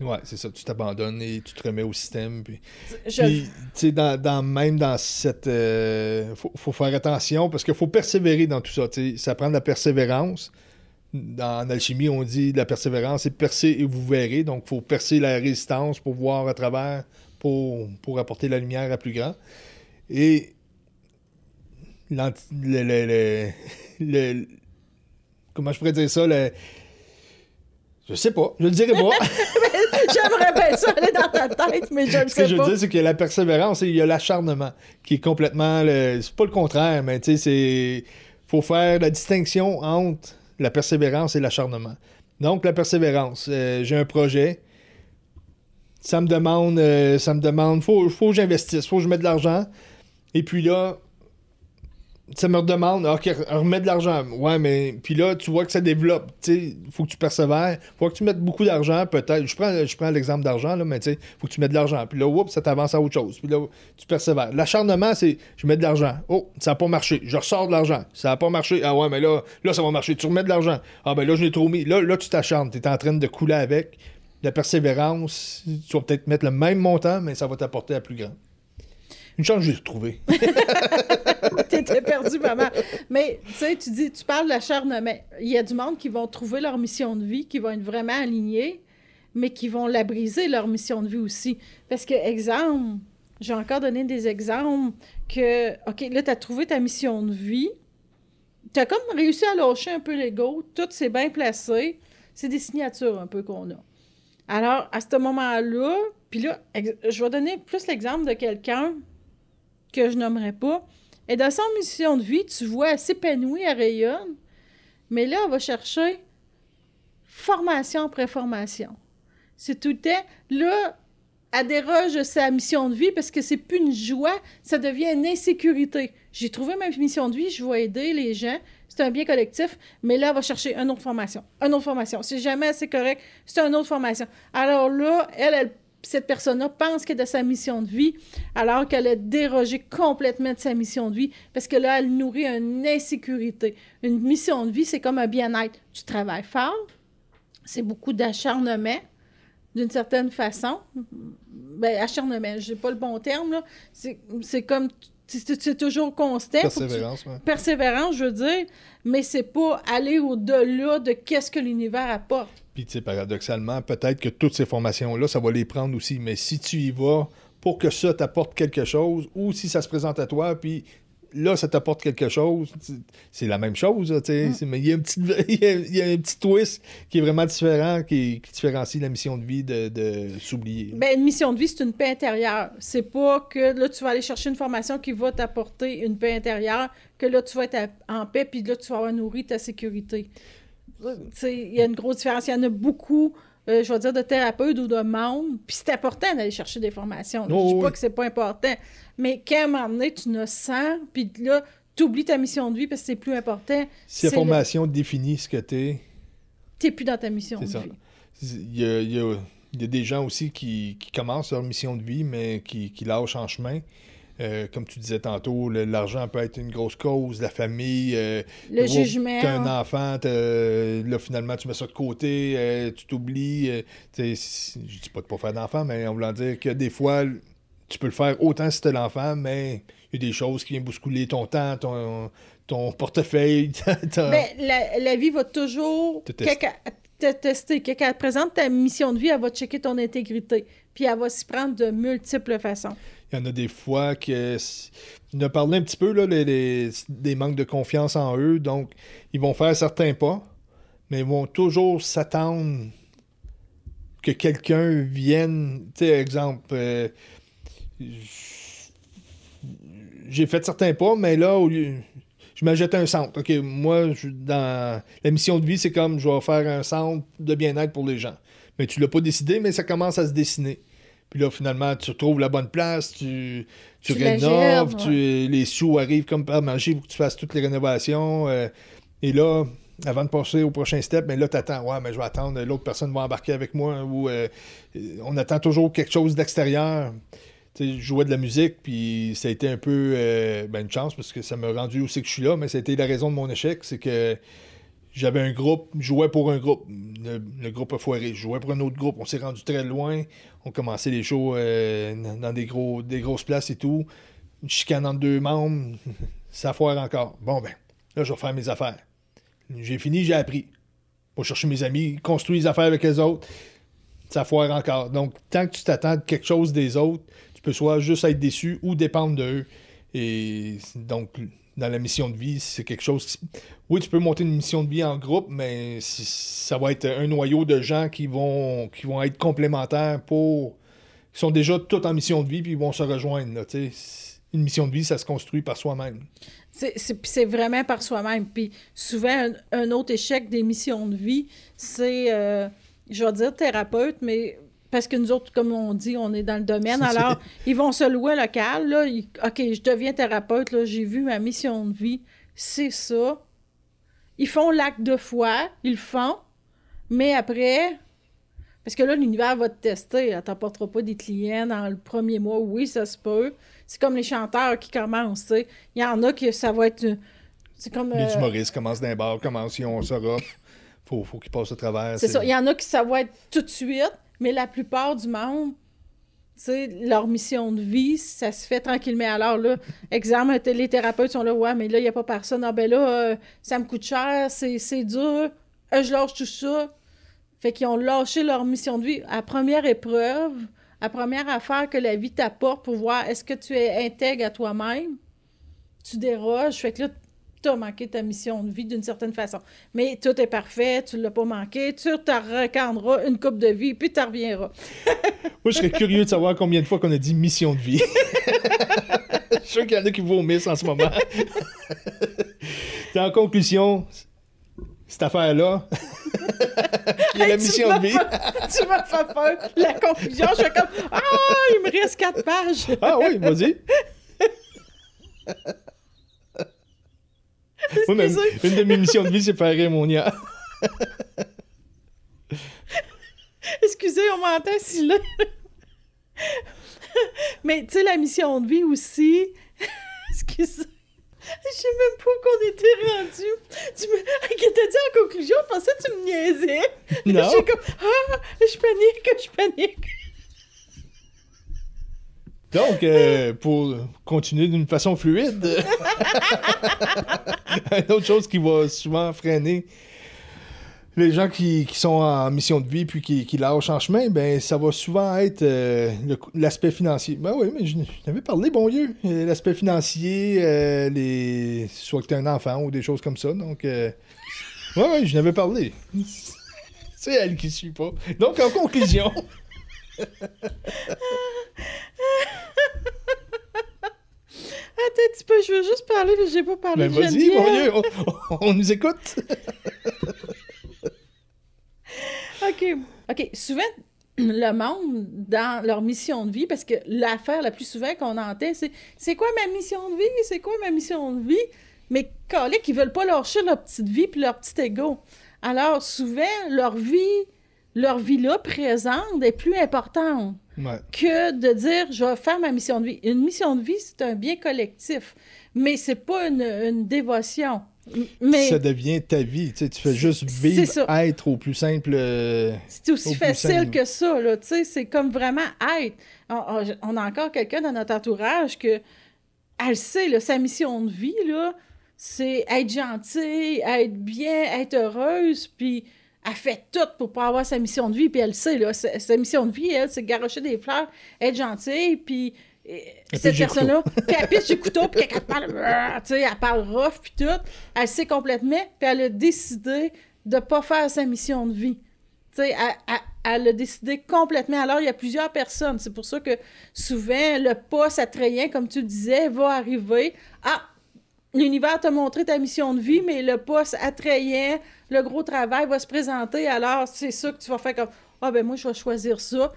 Ouais, c'est ça. Tu t'abandonnes et tu te remets au système. Puis, tu sais, dans, même dans cette. Euh, faut, faire attention parce qu'il faut persévérer dans tout ça. Ça prend de la persévérance. Dans, en alchimie, on dit la persévérance, c'est percer et vous verrez. Donc, il faut percer la résistance pour voir à travers, pour, pour apporter la lumière à plus grand. Et le, le, le, comment je pourrais dire ça, le, je sais pas, je le dirai pas. J'aimerais bien ça aller dans ta tête, mais je ne sais pas. Ce que je veux dire, c'est qu'il y a la persévérance et il y a l'acharnement, qui est complètement. C'est pas le contraire, mais tu sais, c'est. faut faire la distinction entre la persévérance et l'acharnement. Donc, la persévérance. Euh, j'ai un projet. Ça me demande. Euh, ça me demande. Faut, faut que j'investisse, faut que je mette de l'argent. Et puis là, ça me redemande, OK, remets de l'argent. Ouais, mais puis là, tu vois que ça développe. Tu il faut que tu persévères. faut que tu mettes beaucoup d'argent, peut-être. Je prends, je prends l'exemple d'argent, là, mais tu sais, faut que tu mettes de l'argent. Puis là, oups, ça t'avance à autre chose. Puis là, tu persévères. L'acharnement, c'est je mets de l'argent. Oh, ça n'a pas marché. Je ressors de l'argent. Ça n'a pas marché. Ah ouais, mais là, là, ça va marcher. Tu remets de l'argent. Ah ben là, je l'ai trop mis. Là, là tu t'acharnes. Tu es en train de couler avec. La persévérance, tu vas peut-être mettre le même montant, mais ça va t'apporter à plus grand. Une chance, j'ai trouvé. t'es perdu maman. Mais tu sais, tu dis, tu parles d'acharnement. Il y a du monde qui vont trouver leur mission de vie, qui vont être vraiment alignés, mais qui vont la briser, leur mission de vie aussi. Parce que, exemple, j'ai encore donné des exemples que, OK, là, tu as trouvé ta mission de vie, tu comme réussi à lâcher un peu l'ego, tout s'est bien placé. C'est des signatures un peu qu'on a. Alors, à ce moment-là, puis là, je vais donner plus l'exemple de quelqu'un que je nommerai pas. Et dans son mission de vie, tu vois, elle s'épanouit, elle rayonne. Mais là, elle va chercher formation après formation. C'est tout. Là, elle déroge sa mission de vie parce que c'est plus une joie, ça devient une insécurité. J'ai trouvé ma mission de vie, je vais aider les gens, c'est un bien collectif, mais là, elle va chercher une autre formation, une autre formation. Si jamais c'est correct, c'est une autre formation. Alors là, elle, cette personne-là pense qu'elle est de sa mission de vie, alors qu'elle a dérogé complètement de sa mission de vie, parce que là, elle nourrit une insécurité. Une mission de vie, c'est comme un bien-être. Tu travailles fort, c'est beaucoup d'acharnement, d'une certaine façon. Ben, acharnement, j'ai pas le bon terme, là. C'est comme c'est toujours constant. Persévérance, Persévérance, je veux dire, mais c'est pas aller au-delà de qu'est-ce que l'univers apporte. Puis, tu sais, paradoxalement, peut-être que toutes ces formations-là, ça va les prendre aussi, mais si tu y vas pour que ça t'apporte quelque chose, ou si ça se présente à toi, puis là, ça t'apporte quelque chose. C'est la même chose, mm. mais il y, a un petit, twist qui est vraiment différent, qui, différencie la mission de vie de, s'oublier. Ben, une mission de vie, c'est une paix intérieure. C'est pas que là, tu vas aller chercher une formation qui va t'apporter une paix intérieure, que là, tu vas être en paix, puis là, tu vas avoir nourri ta sécurité. Il y a une grosse différence. Il y en a beaucoup euh, je vais dire, de thérapeutes ou de membres. Puis c'est important d'aller chercher des formations. je ne dis pas que c'est pas important. Mais qu'à un moment donné, tu ne sens, puis là, tu oublies ta mission de vie parce que c'est plus important. Si la formation définit ce que tu es. Tu n'es plus dans ta mission de vie. Il y a, il, y a, il y a, des gens aussi qui, qui, commencent leur mission de vie, mais qui, qui lâchent en chemin. Euh, comme tu disais tantôt, l'argent peut être une grosse cause, la famille. Euh, le jugement. Tu as un enfant, là, finalement, tu mets ça de côté, euh, tu t'oublies. je dis pas de pas faire d'enfant, mais en voulant dire que des fois, tu peux le faire autant si tu l'enfant, mais il y a des choses qui viennent bousculer ton temps, ton, ton portefeuille. Ben, la, la, vie va toujours te tester. Te tester. Quand elle présente ta mission de vie, elle va checker ton intégrité. Puis elle va s'y prendre de multiples façons. Il y en a des fois que. On a parlé un petit peu des manques de confiance en eux. Donc, ils vont faire certains pas, mais ils vont toujours s'attendre que quelqu'un vienne. Tu sais, exemple, euh, j'ai fait certains pas, mais là. Je m'achète un centre. OK, moi, dans la mission de vie, c'est comme je vais faire un centre de bien-être pour les gens. Mais tu l'as pas décidé, mais ça commence à se dessiner. Puis là, finalement, tu trouves la bonne place, tu, tu, rénoves, les sous arrivent comme par magie pour que tu fasses toutes les rénovations. Euh, et là, avant de passer au prochain step, mais là, tu attends, ouais, mais je vais attendre, l'autre personne va embarquer avec moi. Ou euh, on attend toujours quelque chose d'extérieur. je jouais de la musique, puis ça a été un peu euh, ben, une chance parce que ça m'a rendu aussi que je suis là, mais ça a été la raison de mon échec, c'est que j'avais un groupe, je jouais pour un groupe. Le, groupe a foiré. Je jouais pour un autre groupe. On s'est rendu très loin. On commençait les shows euh, dans des, gros, des grosses places et tout. Une chicane entre deux membres. ça foire encore. Bon, ben, là, je vais faire mes affaires. J'ai fini, j'ai appris. Pour chercher mes amis, construire les affaires avec les autres. Ça foire encore. Donc, tant que tu t'attends quelque chose des autres, tu peux soit juste être déçu ou dépendre d'eux. Et donc, dans la mission de vie, c'est quelque chose qui... Oui, tu peux monter une mission de vie en groupe, mais ça va être un noyau de gens qui vont, qui vont être complémentaires pour... qui sont déjà tous en mission de vie, puis ils vont se rejoindre. Une mission de vie, ça se construit par soi-même. C'est vraiment par soi-même. Puis souvent, un, autre échec des missions de vie, c'est, euh, je vais dire thérapeute, mais parce que nous autres, comme on dit, on est dans le domaine. Alors, ils vont se louer local. Là, OK, je deviens thérapeute. Là, j'ai vu ma mission de vie. C'est ça. Ils font l'acte de foi. Ils le font. Mais après, parce que là, l'univers va te tester. Tu n'apporteras pas des clients dans le premier mois. Oui, ça se peut. C'est comme les chanteurs qui commencent. Il y en a qui ça va être. C'est comme. Les euh, humoristes commencent d'un bar, commencent, ont ça Faut, faut qu'ils passent au travers. C'est ça. Il y en a qui ça va être tout de suite. Mais la plupart du monde, sais, leur mission de vie, ça se fait tranquillement. Alors là, exemple, les thérapeutes sont là, ouais, mais là, il n'y a pas personne. Ah ben là, euh, ça me coûte cher, c'est dur, euh, je lâche tout ça. Fait qu'ils ont lâché leur mission de vie. À première épreuve, à première affaire que la vie t'apporte pour voir est-ce que tu es intègre à toi-même, tu déroges. Fait que là, tu as manqué ta mission de vie d'une certaine façon. Mais tout est parfait, tu ne l'as pas manqué, tu te une coupe de vie, puis tu reviendras. Moi, je serais curieux de savoir combien de fois qu'on a dit mission de vie. je suis sûr qu'il y en a qui vomissent en ce moment. en conclusion, cette affaire-là, qui est la mission de vie. tu m'as fait peur. La conclusion, je suis comme Ah, il me reste quatre pages. ah oui, vas-y. Une de mes missions de vie, c'est faire rire mon Excusez, on m'entend si là. Mais tu sais, la mission de vie aussi. Excusez. Je sais même pas où qu'on était rendu. Tu me... Dit en conclusion, je pensais que tu me niaisais. Non. Je comme, ah, je panique, je panique. Donc, euh, pour continuer d'une façon fluide, une autre chose qui va souvent freiner les gens qui, sont en mission de vie puis qui, lâchent en chemin, ben ça va souvent être euh, l'aspect financier. Ben oui, mais je, n'avais parlé, bon Dieu. Euh, l'aspect financier, les soit que tu un enfant ou des choses comme ça. Donc, oui, ouais, je n'avais parlé. C'est elle qui suit pas. Donc, en conclusion. Attends un petit peu, je veux juste parler, mais j'ai pas parlé ben, vas-y, on, on, nous écoute. OK. OK. Souvent, le monde, dans leur mission de vie, parce que l'affaire la plus souvent qu'on entend, c'est c'est quoi ma mission de vie? C'est quoi ma mission de vie? Mais collègues qui veulent pas lâcher leur petite vie puis leur petit ego. Alors, souvent, leur vie, leur vie-là présente est plus importante que de dire je vais faire ma mission de vie. Une mission de vie, c'est un bien collectif, mais c'est pas une, dévotion. Mais ça devient ta vie, tu, sais, tu fais juste vivre, être au plus simple. Euh, c'est aussi facile que ça, là, tu sais, c'est comme vraiment être. On, a encore quelqu'un dans notre entourage que elle sait, là, sa mission de vie, là, c'est être gentille, être bien, être heureuse, puis elle fait tout pour pas avoir sa mission de vie, puis elle sait, là, sa, mission de vie, elle, c'est garocher des fleurs, être gentille, puis cette personne-là, puis elle pisse du couteau, puis elle parle, tu sais, elle parle rough, puis tout, elle sait complètement, puis elle a décidé de pas faire sa mission de vie. Tu sais, elle, elle, a décidé complètement. Alors, il y a plusieurs personnes. C'est pour ça que souvent, le poste attrayant, comme tu disais, va arriver. Ah, l'univers t'a montré ta mission de vie, mais le poste attrayant, le gros travail va se présenter, alors c'est ça que tu vas faire comme Ah, ben moi, je vais choisir ça.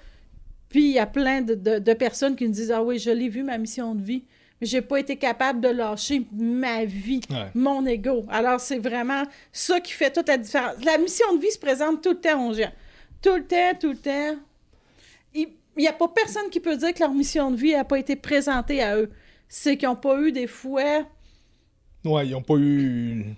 Puis il y a plein de, personnes qui me disent Ah oui, je l'ai vu, ma mission de vie, mais j'ai pas été capable de lâcher ma vie, mon ego. Alors c'est vraiment ça qui fait toute la différence. La mission de vie se présente tout le temps aux gens. Tout le temps, tout le temps. Il n'y a pas personne qui peut dire que leur mission de vie n'a pas été présentée à eux. C'est qu'ils n'ont pas eu des fois. Ouais, ils n'ont pas eu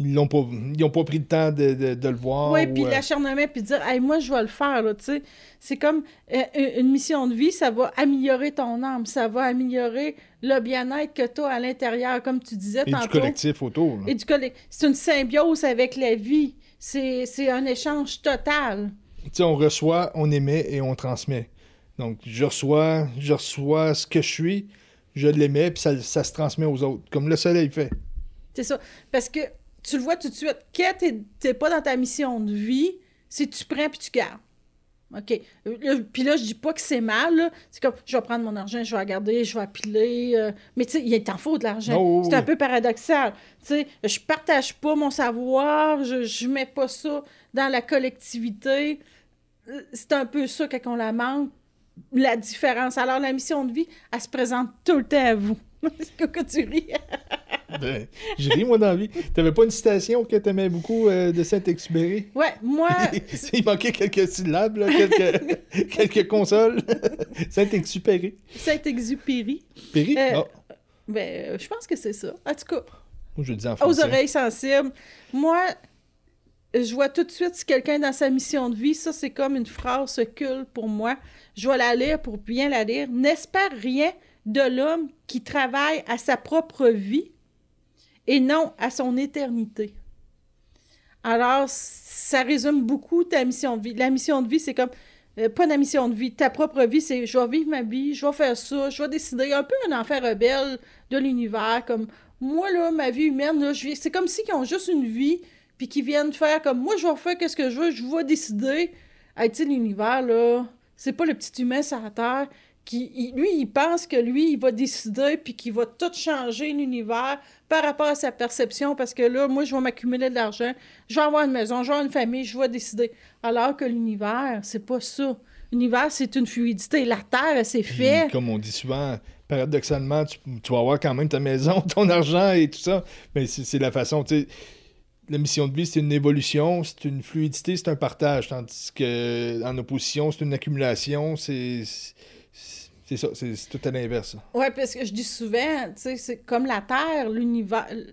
ils n'ont pas, pas pris le temps de, le voir. Oui, puis euh, l'acharnement, puis dire, hey, moi, je vais le faire, tu sais. C'est comme euh, une mission de vie, ça va améliorer ton âme, ça va améliorer le bien-être que tu as à l'intérieur, comme tu disais et tantôt. du collectif autour. Et du collectif. C'est une symbiose avec la vie. C'est un échange total. Tu sais, on reçoit, on émet et on transmet. Donc, je reçois, je reçois ce que je suis, je l'émets, puis ça, ça se transmet aux autres, comme le soleil fait. C'est ça. Parce que tu le vois tout de suite. Quand tu n'es pas dans ta mission de vie, c'est tu prends puis tu gardes. OK. Puis là, je dis pas que c'est mal. C'est comme, je vais prendre mon argent, je vais regarder, je vais appeler. Euh, mais tu sais, il t'en faut de l'argent. Oh, c'est un peu paradoxal. Tu sais, je partage pas mon savoir, je, je mets pas ça dans la collectivité. C'est un peu ça quand on la manque, la différence. Alors, la mission de vie, elle se présente tout le temps à vous. que tu ris? ben, je ris, moi, dans la vie. T'avais pas une citation que t'aimais beaucoup euh, de Saint-Exupéry? Ouais, moi... Il manquait quelques syllabes, quelques, quelques consoles. Saint-Exupéry. Saint-Exupéry. Péry? Euh, ah. Ben, je pense que c'est ça. En tout cas... Moi, je le dis en français. Aux oreilles sensibles. Moi, je vois tout de suite si quelqu'un dans sa mission de vie, ça c'est comme une phrase occulte pour moi. Je vais la lire pour bien la lire. N'espère rien de l'homme qui travaille à sa propre vie et non à son éternité. Alors, ça résume beaucoup ta mission de vie. La mission de vie, c'est comme, euh, pas la mission de vie, ta propre vie, c'est je vais vivre ma vie, je vais faire ça, je vais décider, un peu un enfant rebelle de l'univers, comme moi, là, ma vie humaine, c'est comme si ils ont juste une vie, puis qu'ils viennent faire comme moi, je vais faire ce que je veux, je vais décider. Hey, tu l'univers, là, c'est pas le petit humain sur la Terre qui, lui, il pense que lui, il va décider puis qu'il va tout changer l'univers par rapport à sa perception parce que là, moi, je vais m'accumuler de l'argent, je vais avoir une maison, je vais avoir une famille, je vais décider. Alors que l'univers, c'est pas ça. L'univers, c'est une fluidité. La Terre, c'est fait. comme on dit souvent, paradoxalement, tu, vas avoir quand même ta maison, ton argent et tout ça. Mais c'est la façon, tu sais. La mission de vie, c'est une évolution, c'est une fluidité, c'est un partage. Tandis que en opposition, c'est une accumulation, c'est c'est ça, c'est tout à l'inverse. Oui, parce que je dis souvent, tu sais, c'est comme la Terre, l'univers. Tu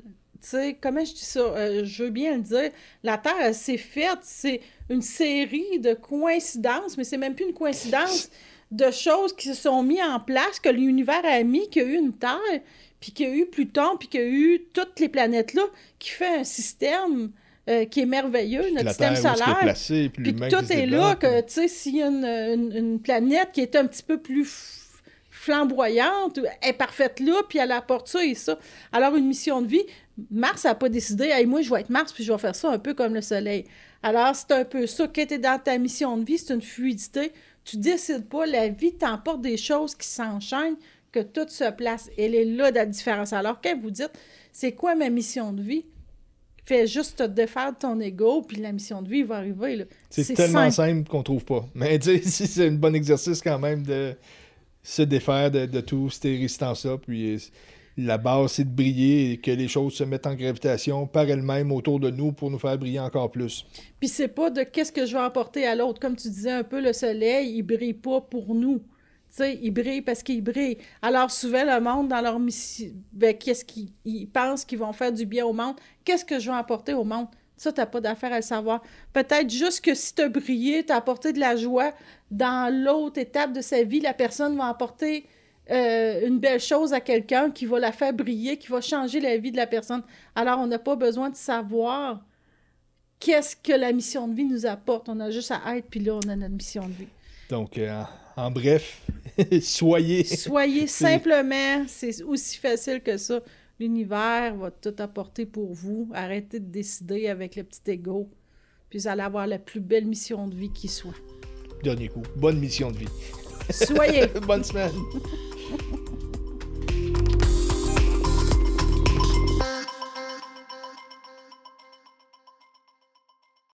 sais, comment je dis ça? Euh, je veux bien le dire. La Terre, c'est faite, c'est une série de coïncidences, mais c'est même plus une coïncidence de choses qui se sont mises en place, que l'univers a mis, qu'il y a eu une Terre, puis qu'il y a eu Pluton, puis qu'il y a eu toutes les planètes-là, qui fait un système. Euh, qui est merveilleux, notre système solaire. Placé, puis, puis tout est là, que, tu sais, s'il y a une, une, planète qui est un petit peu plus flamboyante, est parfaite là, puis elle apporte ça et ça. Alors, une mission de vie, Mars n'a pas décidé, hey, moi, je vais être Mars, puis je vais faire ça un peu comme le Soleil. Alors, c'est un peu ça. Quand tu es dans ta mission de vie, c'est une fluidité. Tu décides pas, la vie t'emporte des choses qui s'enchaînent, que tout se place. Elle est là, la différence. Alors, quand vous dites, c'est quoi ma mission de vie? Fais juste te défaire de ton ego, puis la mission de vie va arriver. C'est tellement simple, qu'on trouve pas. Mais tu sais, c'est un bon exercice quand même de se défaire de, de tout ces résistances-là. Puis la base, c'est de briller et que les choses se mettent en gravitation par elles-mêmes autour de nous pour nous faire briller encore plus. Puis c'est pas de qu'est-ce que je vais apporter à l'autre. Comme tu disais un peu, le soleil, il brille pas pour nous. Tu sais, il brille parce qu'il brille. Alors souvent, le monde, dans leur mission, ben, qu'est-ce qu'ils pensent qu'ils vont faire du bien au monde? Qu'est-ce que je vais apporter au monde? Ça, tu n'as pas d'affaire à le savoir. Peut-être juste que si tu as brillé, tu as apporté de la joie, dans l'autre étape de sa vie, la personne va apporter euh, une belle chose à quelqu'un qui va la faire briller, qui va changer la vie de la personne. Alors, on n'a pas besoin de savoir qu'est-ce que la mission de vie nous apporte. On a juste à être, puis là, on a notre mission de vie. Donc, euh, en bref, soyez. Soyez simplement, c'est aussi facile que ça. L'univers va tout apporter pour vous. Arrêtez de décider avec le petit ego. Puis vous allez avoir la plus belle mission de vie qui soit. Dernier coup. Bonne mission de vie. Soyez. Bonne semaine.